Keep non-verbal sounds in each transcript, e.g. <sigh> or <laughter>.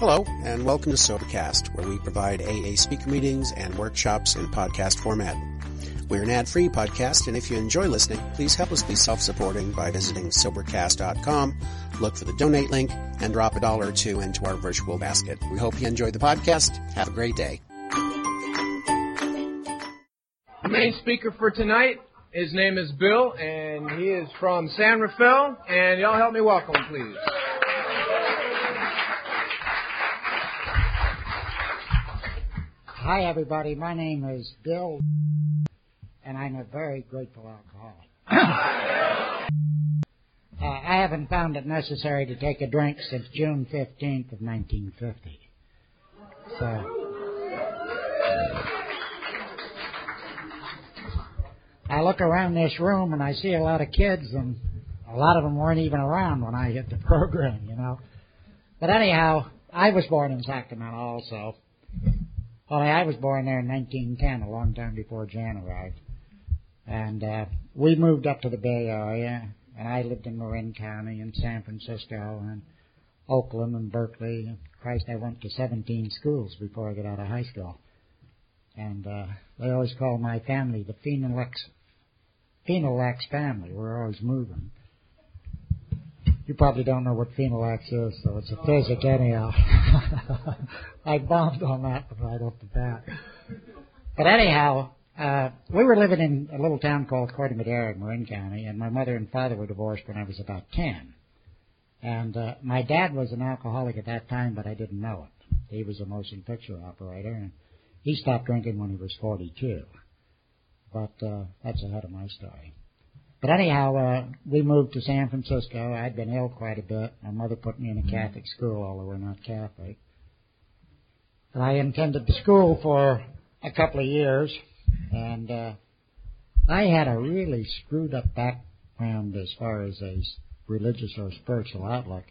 Hello, and welcome to Sobercast, where we provide AA speaker meetings and workshops in podcast format. We're an ad-free podcast, and if you enjoy listening, please help us be self-supporting by visiting Sobercast.com, look for the donate link, and drop a dollar or two into our virtual basket. We hope you enjoy the podcast. Have a great day. The main speaker for tonight, his name is Bill, and he is from San Rafael, and y'all help me welcome, please. Hi, everybody. My name is Bill, and I'm a very grateful alcoholic. <laughs> uh, I haven't found it necessary to take a drink since June 15th of 1950. So. I look around this room and I see a lot of kids, and a lot of them weren't even around when I hit the <laughs> program, you know. But anyhow, I was born in Sacramento also. Well, I was born there in 1910, a long time before Jan arrived. And uh, we moved up to the Bay Area, and I lived in Marin County and San Francisco and Oakland and Berkeley. Christ, I went to 17 schools before I got out of high school. And uh, they always call my family the Phenolax, Phenolax family. We're always moving. You probably don't know what phenolax is, so it's a physic <laughs> anyhow. I bombed on that right off the bat. But anyhow, uh, we were living in a little town called Corte in Marin County, and my mother and father were divorced when I was about 10. And uh, my dad was an alcoholic at that time, but I didn't know it. He was a motion picture operator, and he stopped drinking when he was 42. But uh, that's ahead of my story. But anyhow, uh, we moved to San Francisco. I'd been ill quite a bit. My mother put me in a Catholic school, although we're not Catholic. And I attended the school for a couple of years, and uh, I had a really screwed up background as far as a religious or spiritual outlook.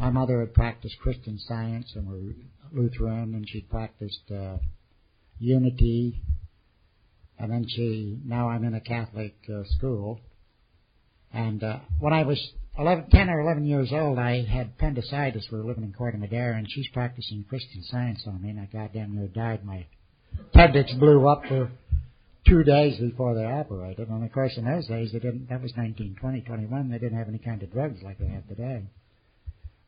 My mother had practiced Christian Science and were Lutheran, and she practiced uh, unity. And then she, now I'm in a Catholic uh, school, and uh, when I was 11, 10 or 11 years old, I had appendicitis. We were living in Corte Madera, and she's practicing Christian science on me, and I goddamn near died. My appendix blew up for two days before they operated. And of course, in those days, they didn't. That was 1920, 21. They didn't have any kind of drugs like they have today.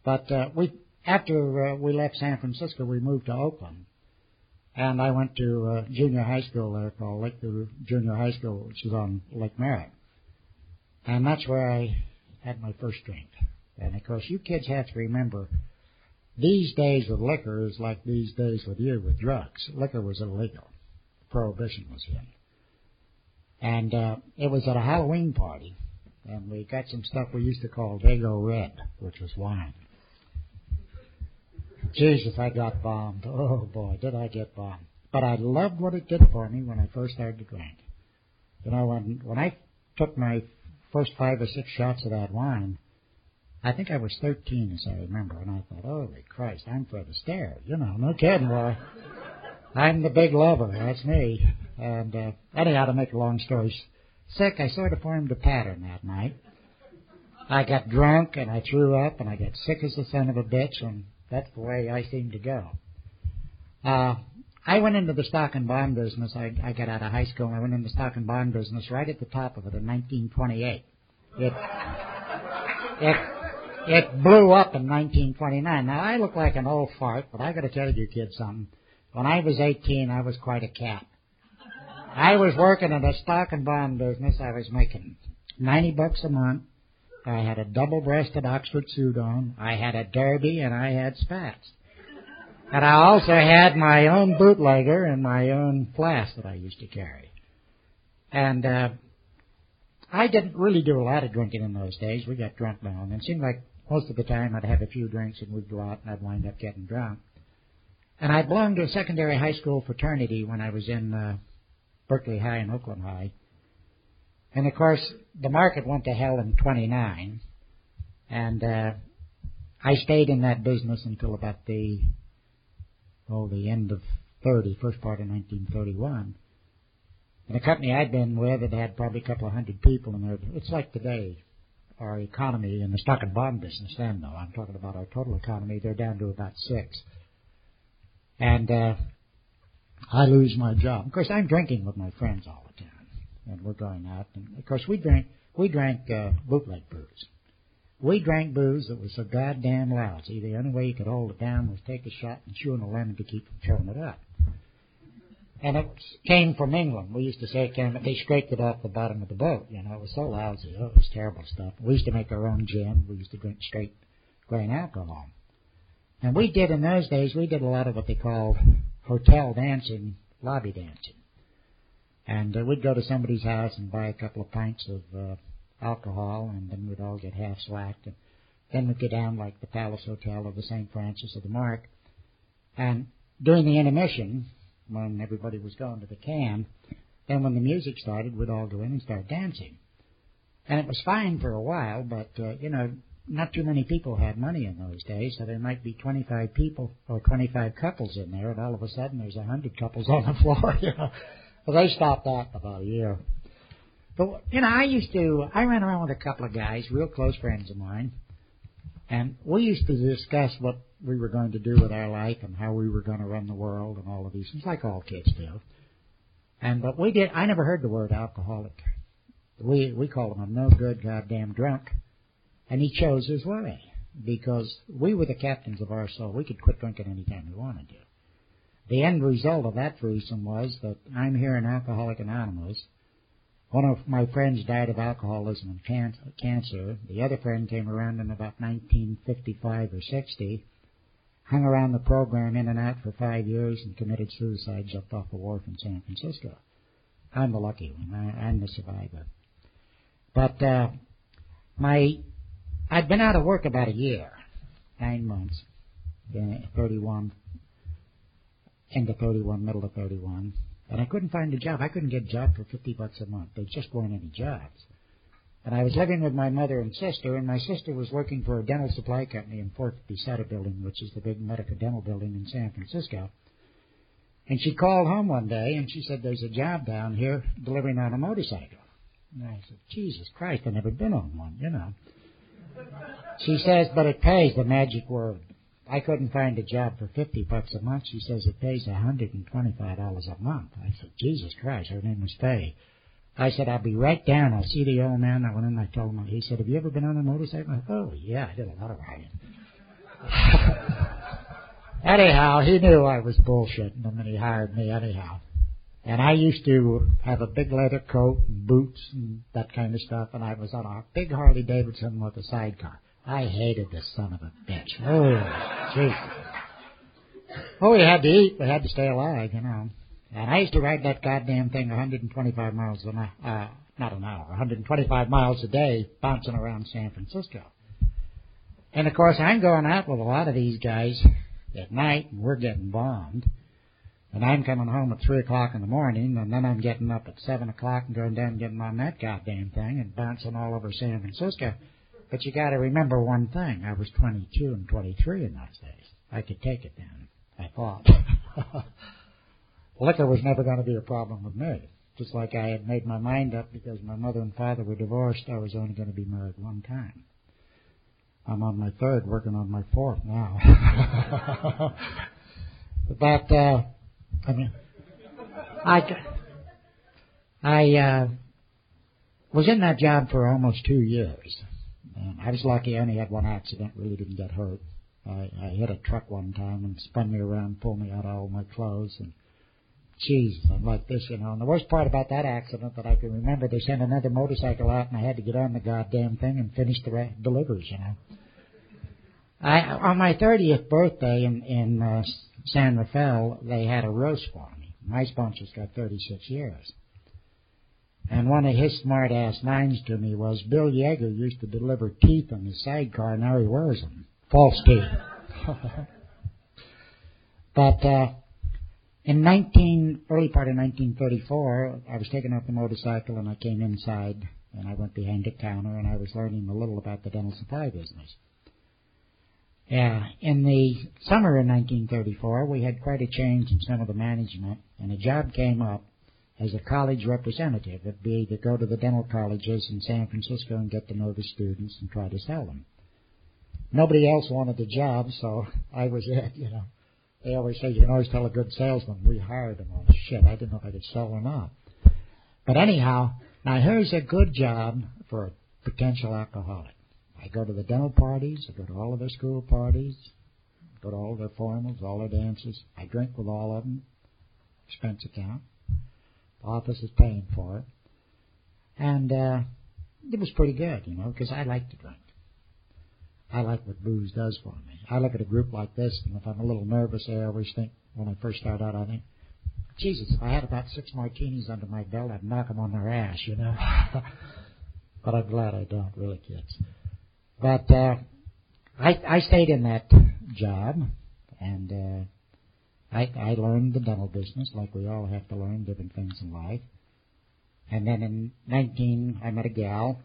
But uh, we, after uh, we left San Francisco, we moved to Oakland, and I went to uh, junior high school there called Lake Junior High School, which is on Lake Merritt. And that's where I had my first drink. And of course, you kids have to remember, these days with liquor is like these days with you with drugs. Liquor was illegal. Prohibition was in. And uh, it was at a Halloween party, and we got some stuff we used to call Dago Red, which was wine. Jesus, I got bombed. Oh boy, did I get bombed. But I loved what it did for me when I first started to drink. You know, when when I took my first five or six shots of that wine, I think I was 13, as I remember, and I thought, holy Christ, I'm Fred Astaire. You know, no kidding, boy. I'm the big lover. That's me. And uh, anyhow, to make a long story sick, I sort of formed a pattern that night. I got drunk and I threw up and I got sick as the son of a bitch, and that's the way I seem to go. Uh, I went into the stock and bond business. I, I got out of high school and I went into the stock and bond business right at the top of it in 1928. It, it, it blew up in 1929. Now I look like an old fart, but I got to tell you kids something. When I was 18, I was quite a cat. I was working in the stock and bond business. I was making 90 bucks a month. I had a double-breasted Oxford suit on. I had a derby and I had spats. And I also had my own bootlegger and my own flask that I used to carry. And uh, I didn't really do a lot of drinking in those days. We got drunk now and then. It seemed like most of the time I'd have a few drinks and we'd go out and I'd wind up getting drunk. And I belonged to a secondary high school fraternity when I was in uh, Berkeley High and Oakland High. And of course, the market went to hell in 29. And uh, I stayed in that business until about the oh, the end of 30, first part of 1931. And the company I'd been with had had probably a couple of hundred people in there. It's like today, our economy in the stock and bond business then, though. I'm talking about our total economy. They're down to about six. And uh, I lose my job. Of course, I'm drinking with my friends all the time, and we're going out. And of course, we drank we drank uh, bootleg booze. We drank booze that was so goddamn lousy. The only way you could hold it down was take a shot and chew on a lemon to keep from throwing it up. And it came from England. We used to say it came, they scraped it off the bottom of the boat. You know, it was so lousy. Oh, it was terrible stuff. We used to make our own gin. We used to drink straight grain alcohol. And we did in those days, we did a lot of what they called hotel dancing, lobby dancing. And uh, we'd go to somebody's house and buy a couple of pints of uh, alcohol, and then we'd all get half slacked. And then we'd go down like the Palace Hotel or the St. Francis or the Mark. And during the intermission, when everybody was going to the can, then when the music started, we'd all go in and start dancing. And it was fine for a while, but, uh, you know, not too many people had money in those days, so there might be 25 people or 25 couples in there, and all of a sudden there's a 100 couples on the <laughs> floor, you know. Well, they stopped that about a year. But, you know, I used to, I ran around with a couple of guys, real close friends of mine, and we used to discuss what we were going to do with our life and how we were going to run the world and all of these things, like all kids do. And, but we did, I never heard the word alcoholic. We, we called him a no good goddamn drunk and he chose his way because we were the captains of our soul. We could quit drinking anytime we wanted to. The end result of that threesome was that I'm here in Alcoholic Anonymous. One of my friends died of alcoholism and can- cancer. The other friend came around in about 1955 or 60, hung around the program in and out for five years and committed suicide, jumped off a wharf in San Francisco. I'm the lucky one. I, I'm the survivor. But uh, my I'd been out of work about a year, nine months, 31, end of 31, middle of 31, and I couldn't find a job. I couldn't get a job for 50 bucks a month. There just weren't any jobs. And I was living with my mother and sister, and my sister was working for a dental supply company in 450 Sutter Building, which is the big medical dental building in San Francisco. And she called home one day and she said, There's a job down here delivering on a motorcycle. And I said, Jesus Christ, I've never been on one, you know. She says, but it pays the magic word. I couldn't find a job for 50 bucks a month. She says it pays a $125 a month. I said, Jesus Christ, her name was Faye. I said, I'll be right down. I'll see the old man. I went in I told him. He said, have you ever been on a motorcycle? Said, oh, yeah, I did a lot of riding. <laughs> anyhow, he knew I was bullshitting him and he hired me anyhow. And I used to have a big leather coat and boots and that kind of stuff, and I was on a big Harley Davidson with a sidecar. I hated the son of a bitch. Oh, jeez. Oh, we had to eat. We had to stay alive, you know. And I used to ride that goddamn thing 125 miles an hour, uh, not an hour, 125 miles a day, bouncing around San Francisco. And of course, I'm going out with a lot of these guys at night, and we're getting bombed. And I'm coming home at three o'clock in the morning, and then I'm getting up at seven o'clock and going down and getting on that goddamn thing and bouncing all over San Francisco. But you got to remember one thing: I was 22 and 23 in those days. I could take it then. I thought. <laughs> Liquor was never going to be a problem with me. Just like I had made my mind up because my mother and father were divorced, I was only going to be married one time. I'm on my third, working on my fourth now. <laughs> but uh, I mean, I, I uh, was in that job for almost two years. And I was lucky. I only had one accident. Really didn't get hurt. I, I hit a truck one time and spun me around, pulled me out of all my clothes, and geez, I'm like this, you know. And the worst part about that accident that I can remember, they sent another motorcycle out, and I had to get on the goddamn thing and finish the re- deliveries, you know. I on my 30th birthday in in uh, San Rafael, they had a roast for me. My sponsor's got 36 years. And one of his smart ass lines to me was Bill Yeager used to deliver teeth on his sidecar, now he wears them. False teeth. <laughs> but uh, in 19, early part of 1934, I was taking off the motorcycle and I came inside and I went behind the counter and I was learning a little about the dental supply business. Yeah, in the summer of 1934, we had quite a change in some of the management, and a job came up as a college representative. It'd be to go to the dental colleges in San Francisco and get to know the students and try to sell them. Nobody else wanted the job, so I was it, you know. they always say you can always tell a good salesman. We hired him. Oh shit, I didn't know if I could sell or not. But anyhow, now here's a good job for a potential alcoholic. I go to the dental parties. I go to all of their school parties. Go to all their formals, all their dances. I drink with all of them. Expense account. The office is paying for it. And uh, it was pretty good, you know, because I like to drink. I like what booze does for me. I look at a group like this, and if I'm a little nervous, I always think, when I first start out, I think, Jesus, if I had about six martinis under my belt, I'd knock them on their ass, you know. <laughs> but I'm glad I don't, really, kids. But uh, I I stayed in that job, and uh, I I learned the dental business like we all have to learn different things in life. And then in 19, I met a gal,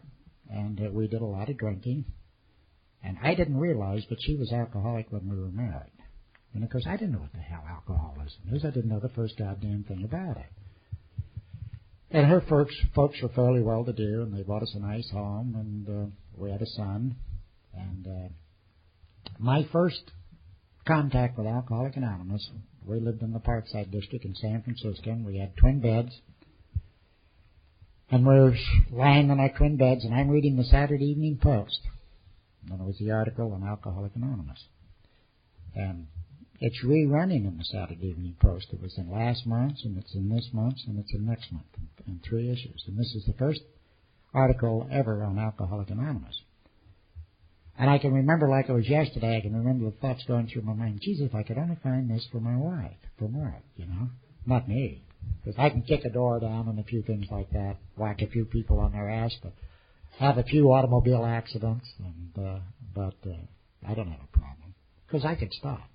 and uh, we did a lot of drinking. And I didn't realize that she was alcoholic when we were married. And of course, I didn't know what the hell alcoholism is. I didn't know the first goddamn thing about it. And her folks, folks were fairly well to do, and they bought us a nice home, and uh, we had a son. And uh, my first contact with Alcoholic Anonymous, we lived in the Parkside District in San Francisco, and we had twin beds. And we're lying on our twin beds, and I'm reading the Saturday Evening Post. And it was the article on Alcoholic Anonymous. And it's rerunning in the Saturday Evening Post. It was in last month's, and it's in this month's, and it's in next month, in three issues. And this is the first article ever on Alcoholic Anonymous. And I can remember like it was yesterday, I can remember the thoughts going through my mind, Jesus, if I could only find this for my wife, for Mark, you know, not me. Because I can kick a door down and a few things like that, whack a few people on their ass, but have a few automobile accidents, and uh, but uh, I don't have a problem because I could stop.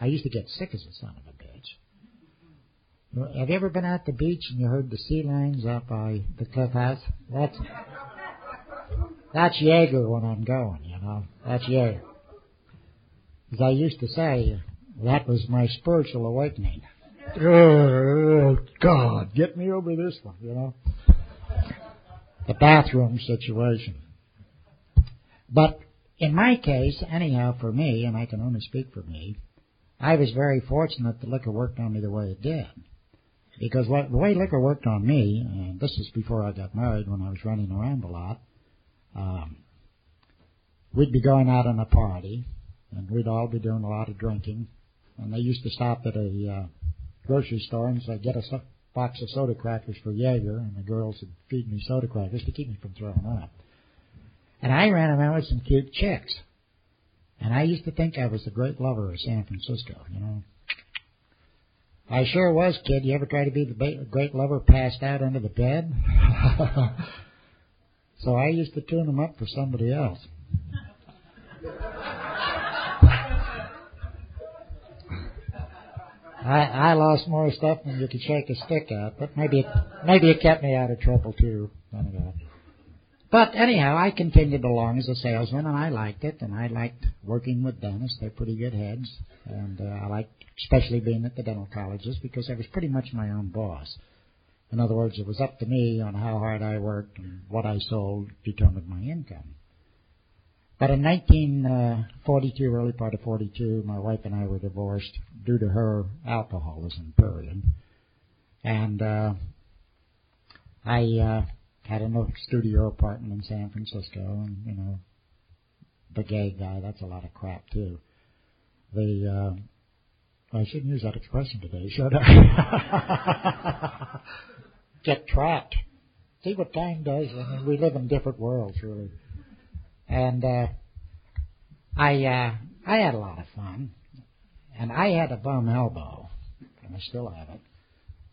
I used to get sick as a son of a bitch. Have you ever been at the beach and you heard the sea lions up by the cliff house? That's that's Jaeger when I'm going, you know. That's Jaeger. As I used to say, that was my spiritual awakening. Oh, God, get me over this one, you know. The bathroom situation. But in my case, anyhow, for me, and I can only speak for me, I was very fortunate that liquor worked on me the way it did. Because what, the way liquor worked on me, and this is before I got married when I was running around a lot, um, we'd be going out on a party, and we'd all be doing a lot of drinking. And they used to stop at a uh, grocery store and say, "Get a so- box of soda crackers for Jaeger," and the girls would feed me soda crackers to keep me from throwing up. And I ran around with some cute chicks, and I used to think I was the great lover of San Francisco. You know, I sure was, kid. You ever try to be the great lover passed out under the bed? <laughs> So I used to tune them up for somebody else. I I lost more stuff than you could shake a stick at, but maybe it, maybe it kept me out of trouble too. But anyhow, I continued along as a salesman, and I liked it, and I liked working with dentists. They're pretty good heads, and uh, I liked especially being at the dental colleges because I was pretty much my own boss. In other words, it was up to me on how hard I worked and what I sold determined my income. But in 1942, early part of 42, my wife and I were divorced due to her alcoholism, period. And uh, I uh, had a studio apartment in San Francisco, and you know, the gay guy, that's a lot of crap too. The uh, I shouldn't use that expression today, should I? <laughs> get trapped. See what time does. I mean, we live in different worlds, really. And uh, I uh, I had a lot of fun, and I had a bum elbow, and I still have it.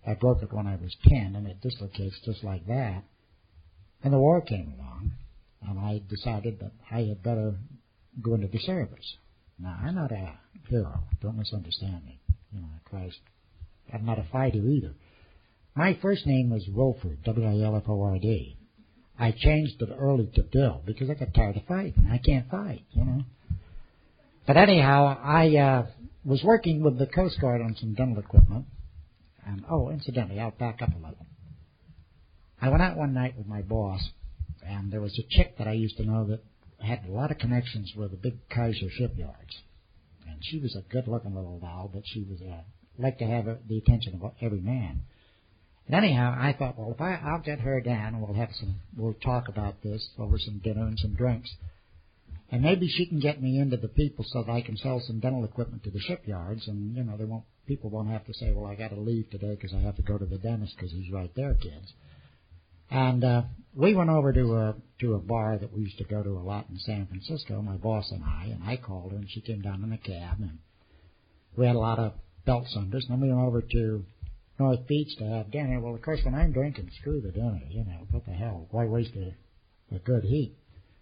I broke it when I was ten, and it dislocates just like that. And the war came along, and I decided that I had better go into the service. Now, I'm not a hero. Don't misunderstand me. You know, Christ. I'm not a fighter either. My first name was Wilford, W-I-L-F-O-R-D. I changed it early to Bill because I got tired of fighting. I can't fight, you know. But anyhow, I uh, was working with the Coast Guard on some dental equipment. And oh, incidentally, I'll back up a little. I went out one night with my boss, and there was a chick that I used to know that had a lot of connections with the big Kaiser shipyards. And She was a good-looking little doll, but she was uh, like to have the attention of every man. And anyhow, I thought, well, if I, I'll get her down and we'll have some, we'll talk about this over some dinner and some drinks. And maybe she can get me into the people so that I can sell some dental equipment to the shipyards and, you know, they won't, people won't have to say, well, I gotta leave today because I have to go to the dentist because he's right there, kids. And, uh, we went over to a, to a bar that we used to go to a lot in San Francisco, my boss and I, and I called her and she came down in a cab and we had a lot of belt sunders and then we went over to North Beach to have dinner. Well, of course, when I'm drinking, screw the dinner, you know, what the hell? Why waste a good heat?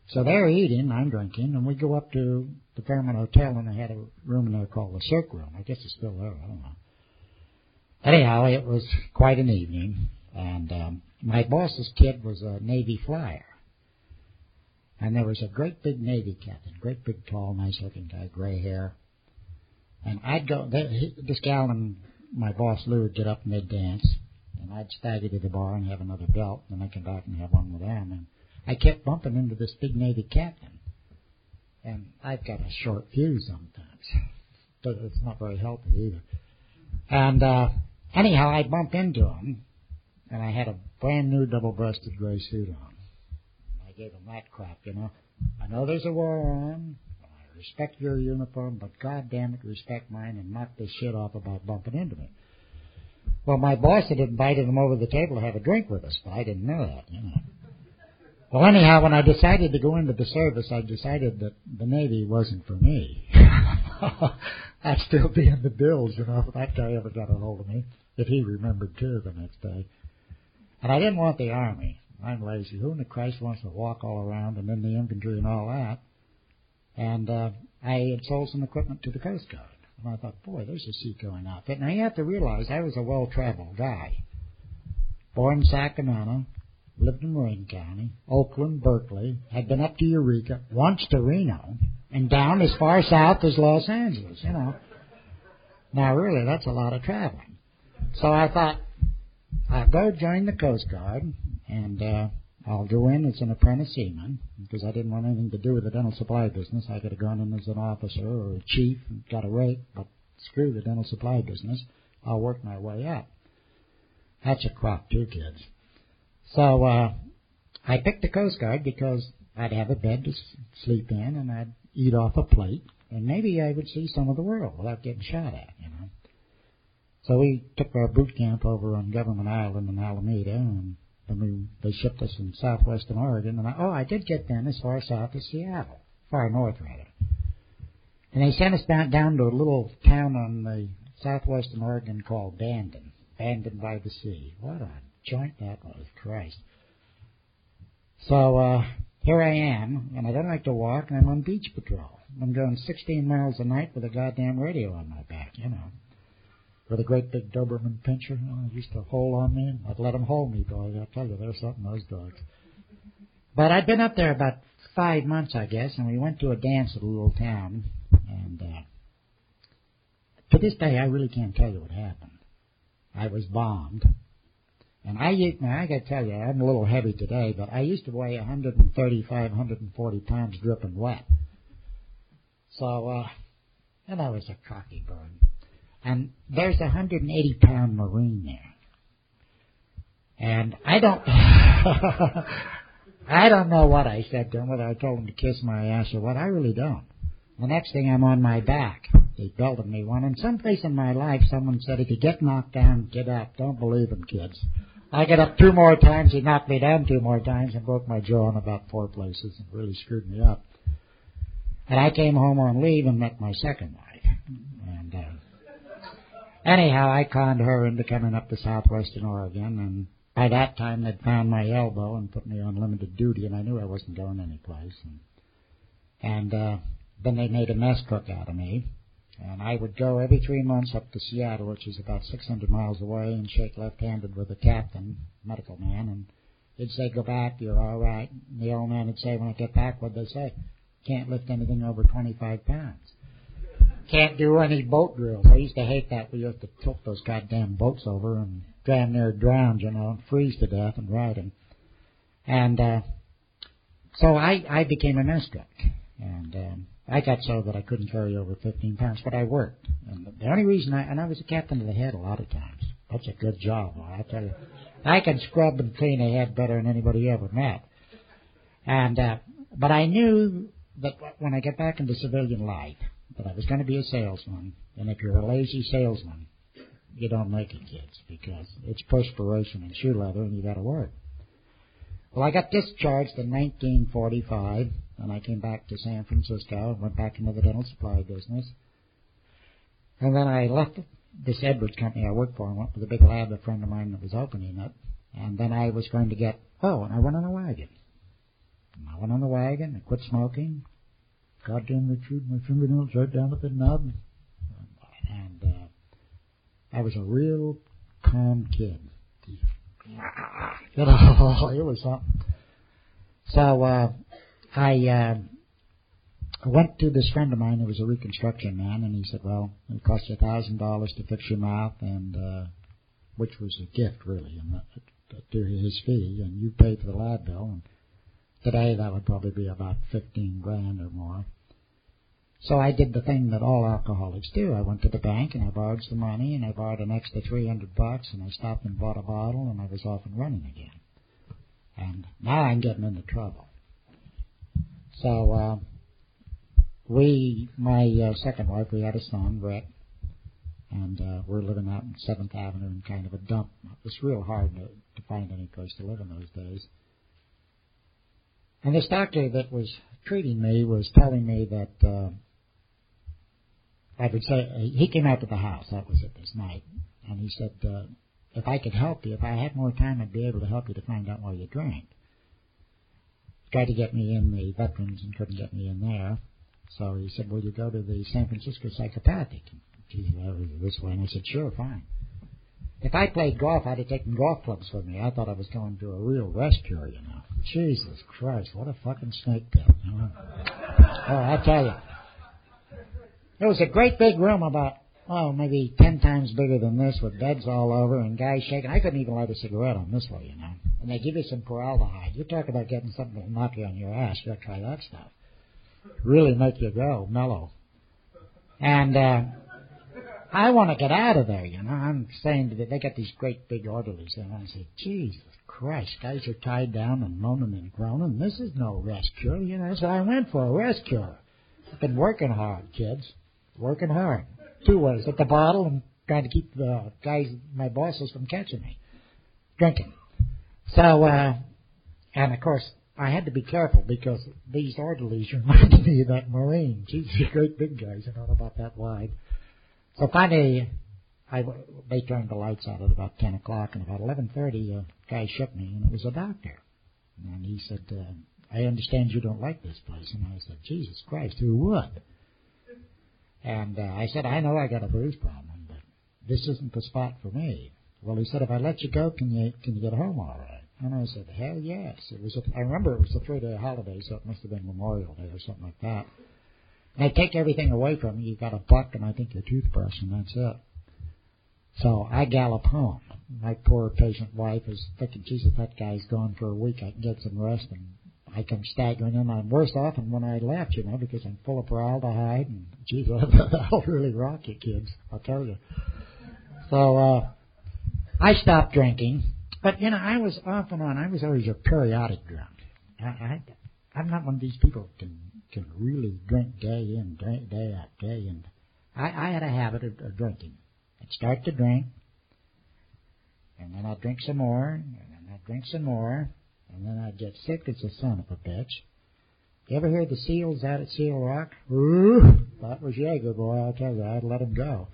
So they're eating, I'm drinking, and we go up to the Fairmont Hotel, and they had a room in there called the Cirque Room. I guess it's still there. I don't know. Anyhow, it was quite an evening, and um, my boss's kid was a Navy flyer. And there was a great big Navy captain, great big, tall, nice-looking guy, gray hair. And I'd go, this gal and my boss Lou would get up they'd dance, and I'd stagger to the bar and have another belt, and then I'd come back and have one with them. And I kept bumping into this big Navy captain, and I've got a short fuse sometimes, but it's not very healthy either. And uh, anyhow, I'd bump into him, and I had a brand new double-breasted gray suit on. I gave him that crap, you know. I know there's a war on. Respect your uniform, but God damn it, respect mine and knock this shit off about bumping into me. Well, my boss had invited him over to the table to have a drink with us, but I didn't know that, you know. Well, anyhow, when I decided to go into the service, I decided that the Navy wasn't for me. <laughs> I'd still be in the bills, you know, if that guy ever got a hold of me, if he remembered too the next day. And I didn't want the Army. I'm lazy. Who in the Christ wants to walk all around and then the infantry and all that? And uh, I had sold some equipment to the Coast Guard. And I thought, boy, there's a suit seagoing outfit. Now you have to realize I was a well-traveled guy. Born in Sacramento, lived in Marin County, Oakland, Berkeley, had been up to Eureka, once to Reno, and down as far south as Los Angeles, you know. Now, really, that's a lot of traveling. So I thought, I'll go join the Coast Guard, and uh, I'll go in as an apprentice seaman, because I didn't want anything to do with the dental supply business. I could have gone in as an officer or a chief and got a rate, but screw the dental supply business. I'll work my way up. That's a crop, too, kids. So uh, I picked the Coast Guard because I'd have a bed to sleep in and I'd eat off a plate, and maybe I would see some of the world without getting shot at, you know. So we took our boot camp over on Government Island in Alameda, and then we they shipped us in southwestern Oregon. And I, oh, I did get them as far south as Seattle, far north rather. And they sent us down down to a little town on the southwestern Oregon called Bandon, Bandon by the sea. What a joint that was, Christ. So uh, here I am, and I don't like to walk, and I'm on beach patrol. I'm going 16 miles a night with a goddamn radio on my back, you know. With a great big Doberman pinscher, you know, used to hold on me, and I'd let him hold me, boy. I tell you, there's something those dogs. But I'd been up there about five months, I guess, and we went to a dance at a little town, and uh, to this day, I really can't tell you what happened. I was bombed and I now I gotta tell you, I'm a little heavy today, but I used to weigh 135, 140 pounds dripping wet. So, uh, and I was a cocky bird. And there's a 180 pound Marine there. And I don't, <laughs> I don't know what I said to him, whether I told him to kiss my ass or what, I really don't. The next thing I'm on my back. They belted me one. And someplace in my life someone said, if you get knocked down, get up. Don't believe them, kids. I got up two more times, he knocked me down two more times and broke my jaw in about four places and really screwed me up. And I came home on leave and met my second wife. Anyhow, I conned her into coming up to southwestern Oregon, and by that time they'd found my elbow and put me on limited duty, and I knew I wasn't going anyplace. And, and uh, then they made a mess cook out of me. And I would go every three months up to Seattle, which is about 600 miles away, and shake left-handed with the captain, medical man, and he'd say, go back, you're all right. And the old man would say, when I get back, what'd they say? Can't lift anything over 25 pounds. Can't do any boat drills. I used to hate that. We used to tilt those goddamn boats over and damn near drown, you know, and freeze to death and ride them. And, uh, so I, I became a mess cook And um, I got so that I couldn't carry over 15 pounds, but I worked. And the only reason I, and I was a captain of the head a lot of times. That's a good job, I tell you. I can scrub and clean a head better than anybody ever met. And, uh, but I knew that when I get back into civilian life, that I was going to be a salesman. And if you're a lazy salesman, you don't make it, kids, because it's perspiration and shoe leather and you gotta work. Well, I got discharged in 1945, and I came back to San Francisco went back into the dental supply business. And then I left this Edwards company I worked for and went to the big lab a friend of mine that was opening it. And then I was going to get, oh, and I went on a wagon. And I went on the wagon and quit smoking. Goddamn, chewed my fingernails right down at the nub. And, uh, I was a real calm kid. You <laughs> know, it was something. So, uh, I, uh, went to this friend of mine who was a reconstruction man, and he said, "Well, it costs you a thousand dollars to fix your mouth, and uh, which was a gift, really, and that, to his fee, and you pay for the lab bill. And today that would probably be about fifteen grand or more. So I did the thing that all alcoholics do. I went to the bank and I borrowed some money and I borrowed an extra 300 bucks and I stopped and bought a bottle and I was off and running again. And now I'm getting into trouble. So, uh, we, my uh, second wife, we had a son, Brett, and uh, we're living out in Seventh Avenue in kind of a dump. It's real hard to, to find any place to live in those days. And this doctor that was treating me was telling me that uh, I would say he came out to the house. That was it this night, and he said, uh, "If I could help you, if I had more time, I'd be able to help you to find out why you drank." Tried to get me in the veterans and couldn't get me in there. So he said, "Will you go to the San Francisco Psychopathic?" Geez, was this way, and I said, "Sure, fine." If I played golf, I'd have taken golf clubs with me. I thought I was going to a real rest cure, you know. Jesus Christ, what a fucking snake pit, you know. Oh, I tell you. It was a great big room about, oh, maybe ten times bigger than this with beds all over and guys shaking. I couldn't even light a cigarette on this way, you know. And they give you some formaldehyde. You talk about getting something that'll knock you on your ass. You gotta try that stuff. Really make you go mellow. And, uh, I want to get out of there, you know. I'm saying that they got these great big orderlies and I say, Jesus Christ, guys are tied down and moaning and groaning. This is no rest cure, you know. So I went for a rest cure. I've been working hard, kids working hard. Two ways, at the bottle and trying to keep the guys, my bosses, from catching me drinking. So, uh, and of course, I had to be careful because these orderlies reminded <laughs> me of that Marine. They're great big guys, you know, about that wide. So finally, I, they turned the lights out at about 10 o'clock, and about 11.30, a guy shook me, and it was a doctor. And he said, uh, I understand you don't like this place. And I said, Jesus Christ, who would? And uh, I said, I know I got a booze problem, but this isn't the spot for me. Well, he said, if I let you go, can you can you get home all right? And I said, hell yes. It was. A, I remember it was a three-day holiday, so it must have been Memorial Day or something like that. They take everything away from you. You got a buck and I think your toothbrush, and that's it. So I gallop home. My poor patient wife is thinking, Jesus, that guy's gone for a week. I can get some rest and I come staggering in. I'm worse off than when I left, you know, because I'm full of formaldehyde and geez, <laughs> that'll really rock you, kids. I'll tell you. So uh, I stopped drinking, but you know, I was off and on. I was always a periodic drunk. I, I I'm not one of these people who can can really drink day in, day, day out, day in. I, I had a habit of, of drinking. I'd start to drink, and then I'd drink some more, and then I'd drink some more, and then I'd get sick as a son of a bitch. You ever hear the seals out at Seal Rock? Ooh, that was Jaeger, boy. I'll tell you, I'd let him go.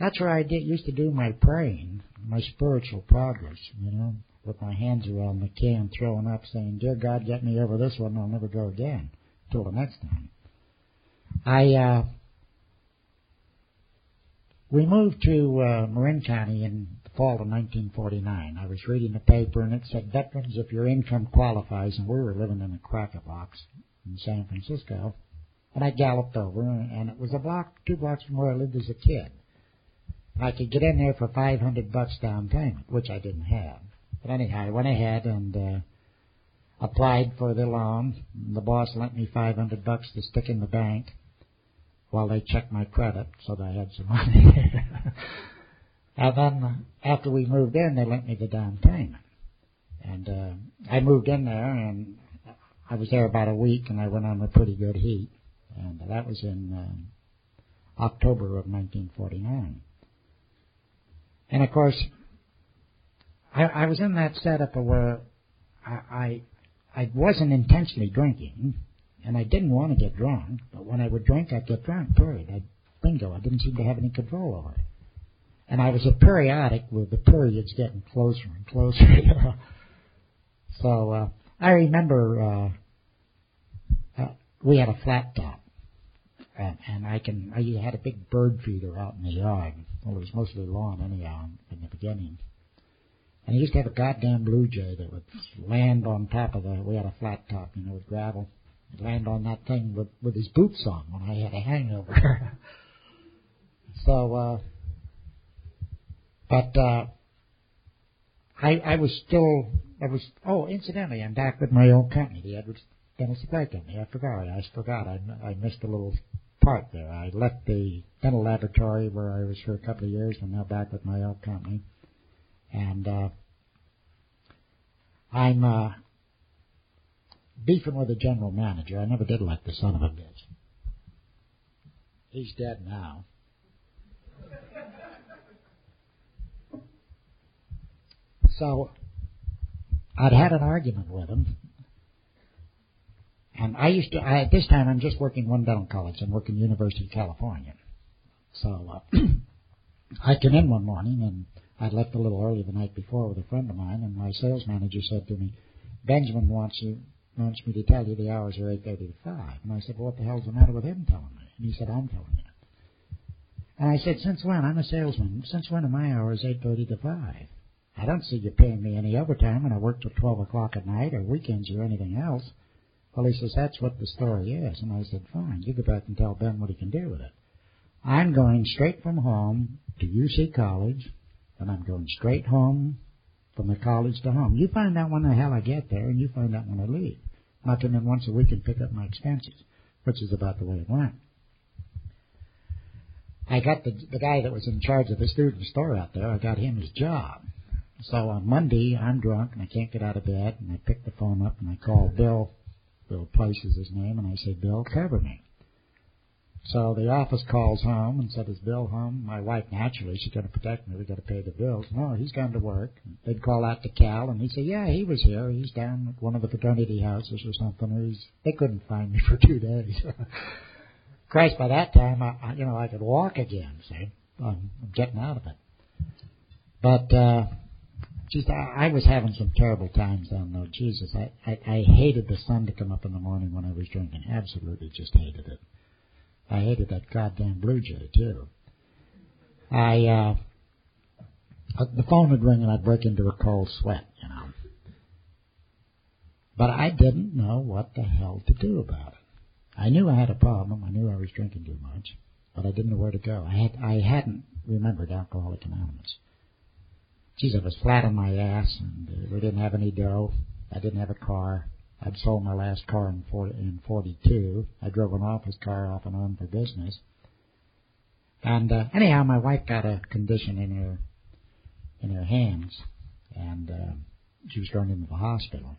That's where I did, used to do my praying, my spiritual progress, you know, with my hands around the can, throwing up, saying, "Dear God, get me over this one. I'll never go again." Till the next time. I uh, we moved to uh, Marin County in the fall of 1949. I was reading the paper and it said, veterans, if your income qualifies, and we were living in a cracker box in San Francisco. And I galloped over and it was a block, two blocks from where I lived as a kid. I could get in there for 500 bucks down payment, which I didn't have. But anyhow, I went ahead and, uh, applied for the loan. The boss lent me 500 bucks to stick in the bank while they checked my credit so that I had some <laughs> money. and then after we moved in, they lent me the down payment. And uh, I moved in there, and I was there about a week, and I went on a pretty good heat. And that was in uh, October of 1949. And of course, I, I was in that setup where I, I I wasn't intentionally drinking, and I didn't want to get drunk. But when I would drink, I'd get drunk. Period. I bingo. I didn't seem to have any control over it. And I was a periodic with the periods getting closer and closer. <laughs> So uh, I remember uh, uh, we had a flat top, and, and I can I had a big bird feeder out in the yard. Well, it was mostly lawn anyhow in the beginning. And he used to have a goddamn blue jay that would land on top of the. We had a flat top, you know, with gravel. He'd land on that thing with with his boots on when I had a hangover. <laughs> so, uh, but uh, I I was still I was oh incidentally I'm back with my old company, the Edwards Dental Supply Company. I forgot I forgot I I missed a little part there. I left the dental laboratory where I was for a couple of years, and now back with my old company. And uh, I'm uh, beefing with the general manager. I never did like the son of a bitch. He's dead now. So I'd had an argument with him. And I used to, I, at this time, I'm just working one dental college. I'm working University of California. So uh, <clears throat> I came in one morning and I'd left a little early the night before with a friend of mine, and my sales manager said to me, Benjamin wants you wants me to tell you the hours are eight thirty to five. And I said, Well what the hell's the matter with him telling me? And he said, I'm telling you. And I said, Since when? I'm a salesman. Since when are my hours eight thirty to five? I don't see you paying me any overtime when I work till twelve o'clock at night or weekends or anything else. Well, he says, That's what the story is. And I said, Fine, you go back and tell Ben what he can do with it. I'm going straight from home to UC College and I'm going straight home from the college to home. You find out when the hell I get there, and you find out when I leave. Not come in once a week and pick up my expenses, which is about the way it went. I got the the guy that was in charge of the student store out there. I got him his job. So on Monday, I'm drunk and I can't get out of bed, and I pick the phone up and I call Bill. Bill Place is his name, and I say, Bill, cover me. So the office calls home and said, Is Bill home? My wife, naturally, she's going to protect me. We've got to pay the bills. No, he's gone to work. They'd call out to Cal, and he'd say, Yeah, he was here. He's down at one of the fraternity houses or something. He's, they couldn't find me <laughs> for two days. <laughs> Christ, by that time, I, you know, I could walk again, see? I'm, I'm getting out of it. But, uh, just I, I was having some terrible times down there. Jesus, I, I, I hated the sun to come up in the morning when I was drinking. Absolutely just hated it. I hated that goddamn Blue Jay too. I uh, the phone would ring and I'd break into a cold sweat, you know. But I didn't know what the hell to do about it. I knew I had a problem. I knew I was drinking too much, but I didn't know where to go. I had I hadn't remembered Alcoholic Anonymous. Geez, I was flat on my ass, and uh, we didn't have any dough. I didn't have a car. I'd sold my last car in 40, in 42. I drove an office car off and on for business. And uh, anyhow, my wife got a condition in her in her hands, and uh, she was thrown into the hospital.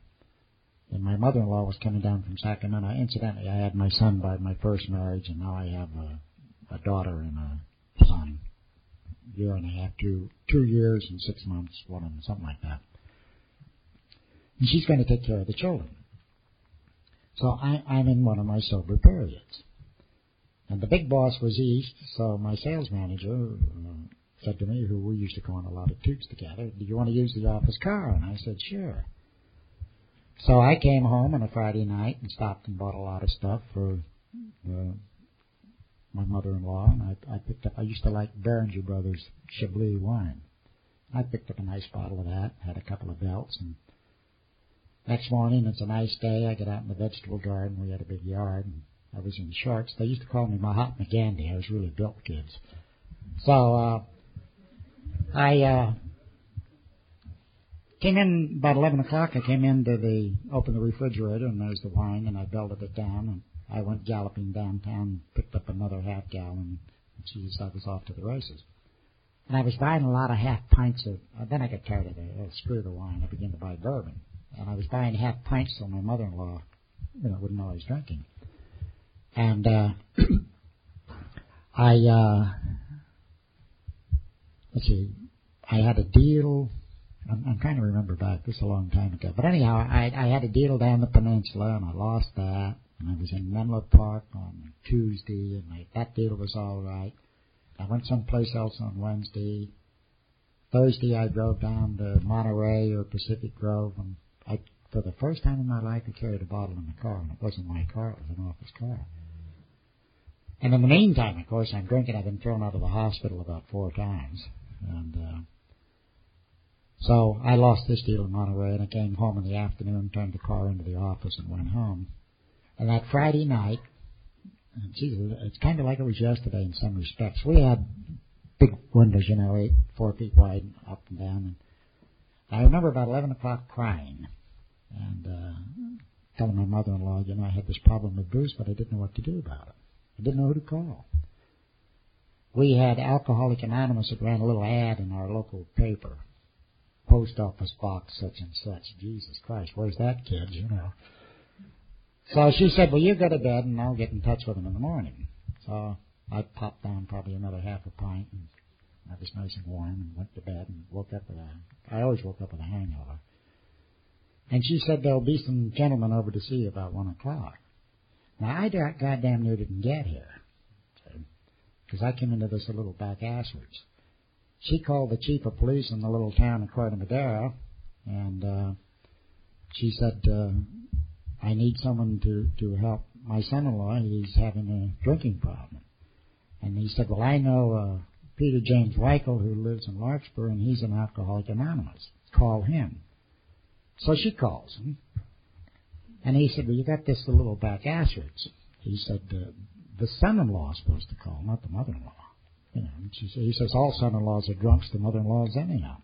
And my mother-in-law was coming down from Sacramento. Incidentally, I had my son by my first marriage, and now I have a, a daughter and a son. Year and a half, two two years and six months, one of them, something like that. And she's going to take care of the children. So I, I'm in one of my sober periods. And the big boss was east, so my sales manager uh, said to me, who we used to go on a lot of tubes together, do you want to use the office car? And I said, sure. So I came home on a Friday night and stopped and bought a lot of stuff for uh, my mother-in-law, and I, I picked up. I used to like Beringer Brothers Chablis wine. I picked up a nice bottle of that, had a couple of belts, and Next morning, it's a nice day. I get out in the vegetable garden. We had a big yard. And I was in shorts. They used to call me Mahatma Gandhi. I was really built, kids. So uh, I uh, came in about 11 o'clock. I came into the, opened the refrigerator, and there's the wine, and I belted it down, and I went galloping downtown, picked up another half gallon, and geez, I was off to the races. And I was buying a lot of half pints of, uh, then I got tired of it. Oh, screw the wine. I began to buy bourbon. And I was buying half pints so my mother-in-law, you know, wouldn't know I was drinking. And, uh, <clears throat> I, uh, let's see, I had a deal. I'm, I'm trying to remember back. This is a long time ago. But anyhow, I, I had a deal down the peninsula, and I lost that. And I was in Menlo Park on Tuesday, and I, that deal was all right. I went someplace else on Wednesday. Thursday, I drove down to Monterey or Pacific Grove, and for the first time in my life, I carried a bottle in the car, and it wasn't my car; it was an office car. And in the meantime, of course, I'm drinking. I've been thrown out of the hospital about four times, and uh, so I lost this deal in Monterey, and I came home in the afternoon, turned the car into the office, and went home. And that Friday night, geez, it's kind of like it was yesterday in some respects. We had big windows, you know, eight, four feet wide, up and down. And I remember about 11 o'clock crying and uh, telling my mother-in-law, you know, I had this problem with Bruce, but I didn't know what to do about it. I didn't know who to call. We had Alcoholic Anonymous that ran a little ad in our local paper. Post office box such and such. Jesus Christ, where's that kid, you know? So she said, well, you go to bed and I'll get in touch with him in the morning. So I popped down probably another half a pint and I was nice and warm and went to bed and woke up with a, I always woke up with a hangover. And she said there'll be some gentlemen over to see you about one o'clock. Now I goddamn near didn't get here. Because I came into this a little back asswards. She called the chief of police in the little town of Corte Madera and, uh, she said, uh, I need someone to, to help my son-in-law. He's having a drinking problem. And he said, well, I know, uh, Peter James Weichel who lives in Larkspur and he's an Alcoholic Anonymous. Call him. So she calls him. And he said, well, you got this little back asswards. He said, the son-in-law is supposed to call, not the mother-in-law. You know, she said, he says all son-in-laws are drunks, the mother-in-laws anyhow.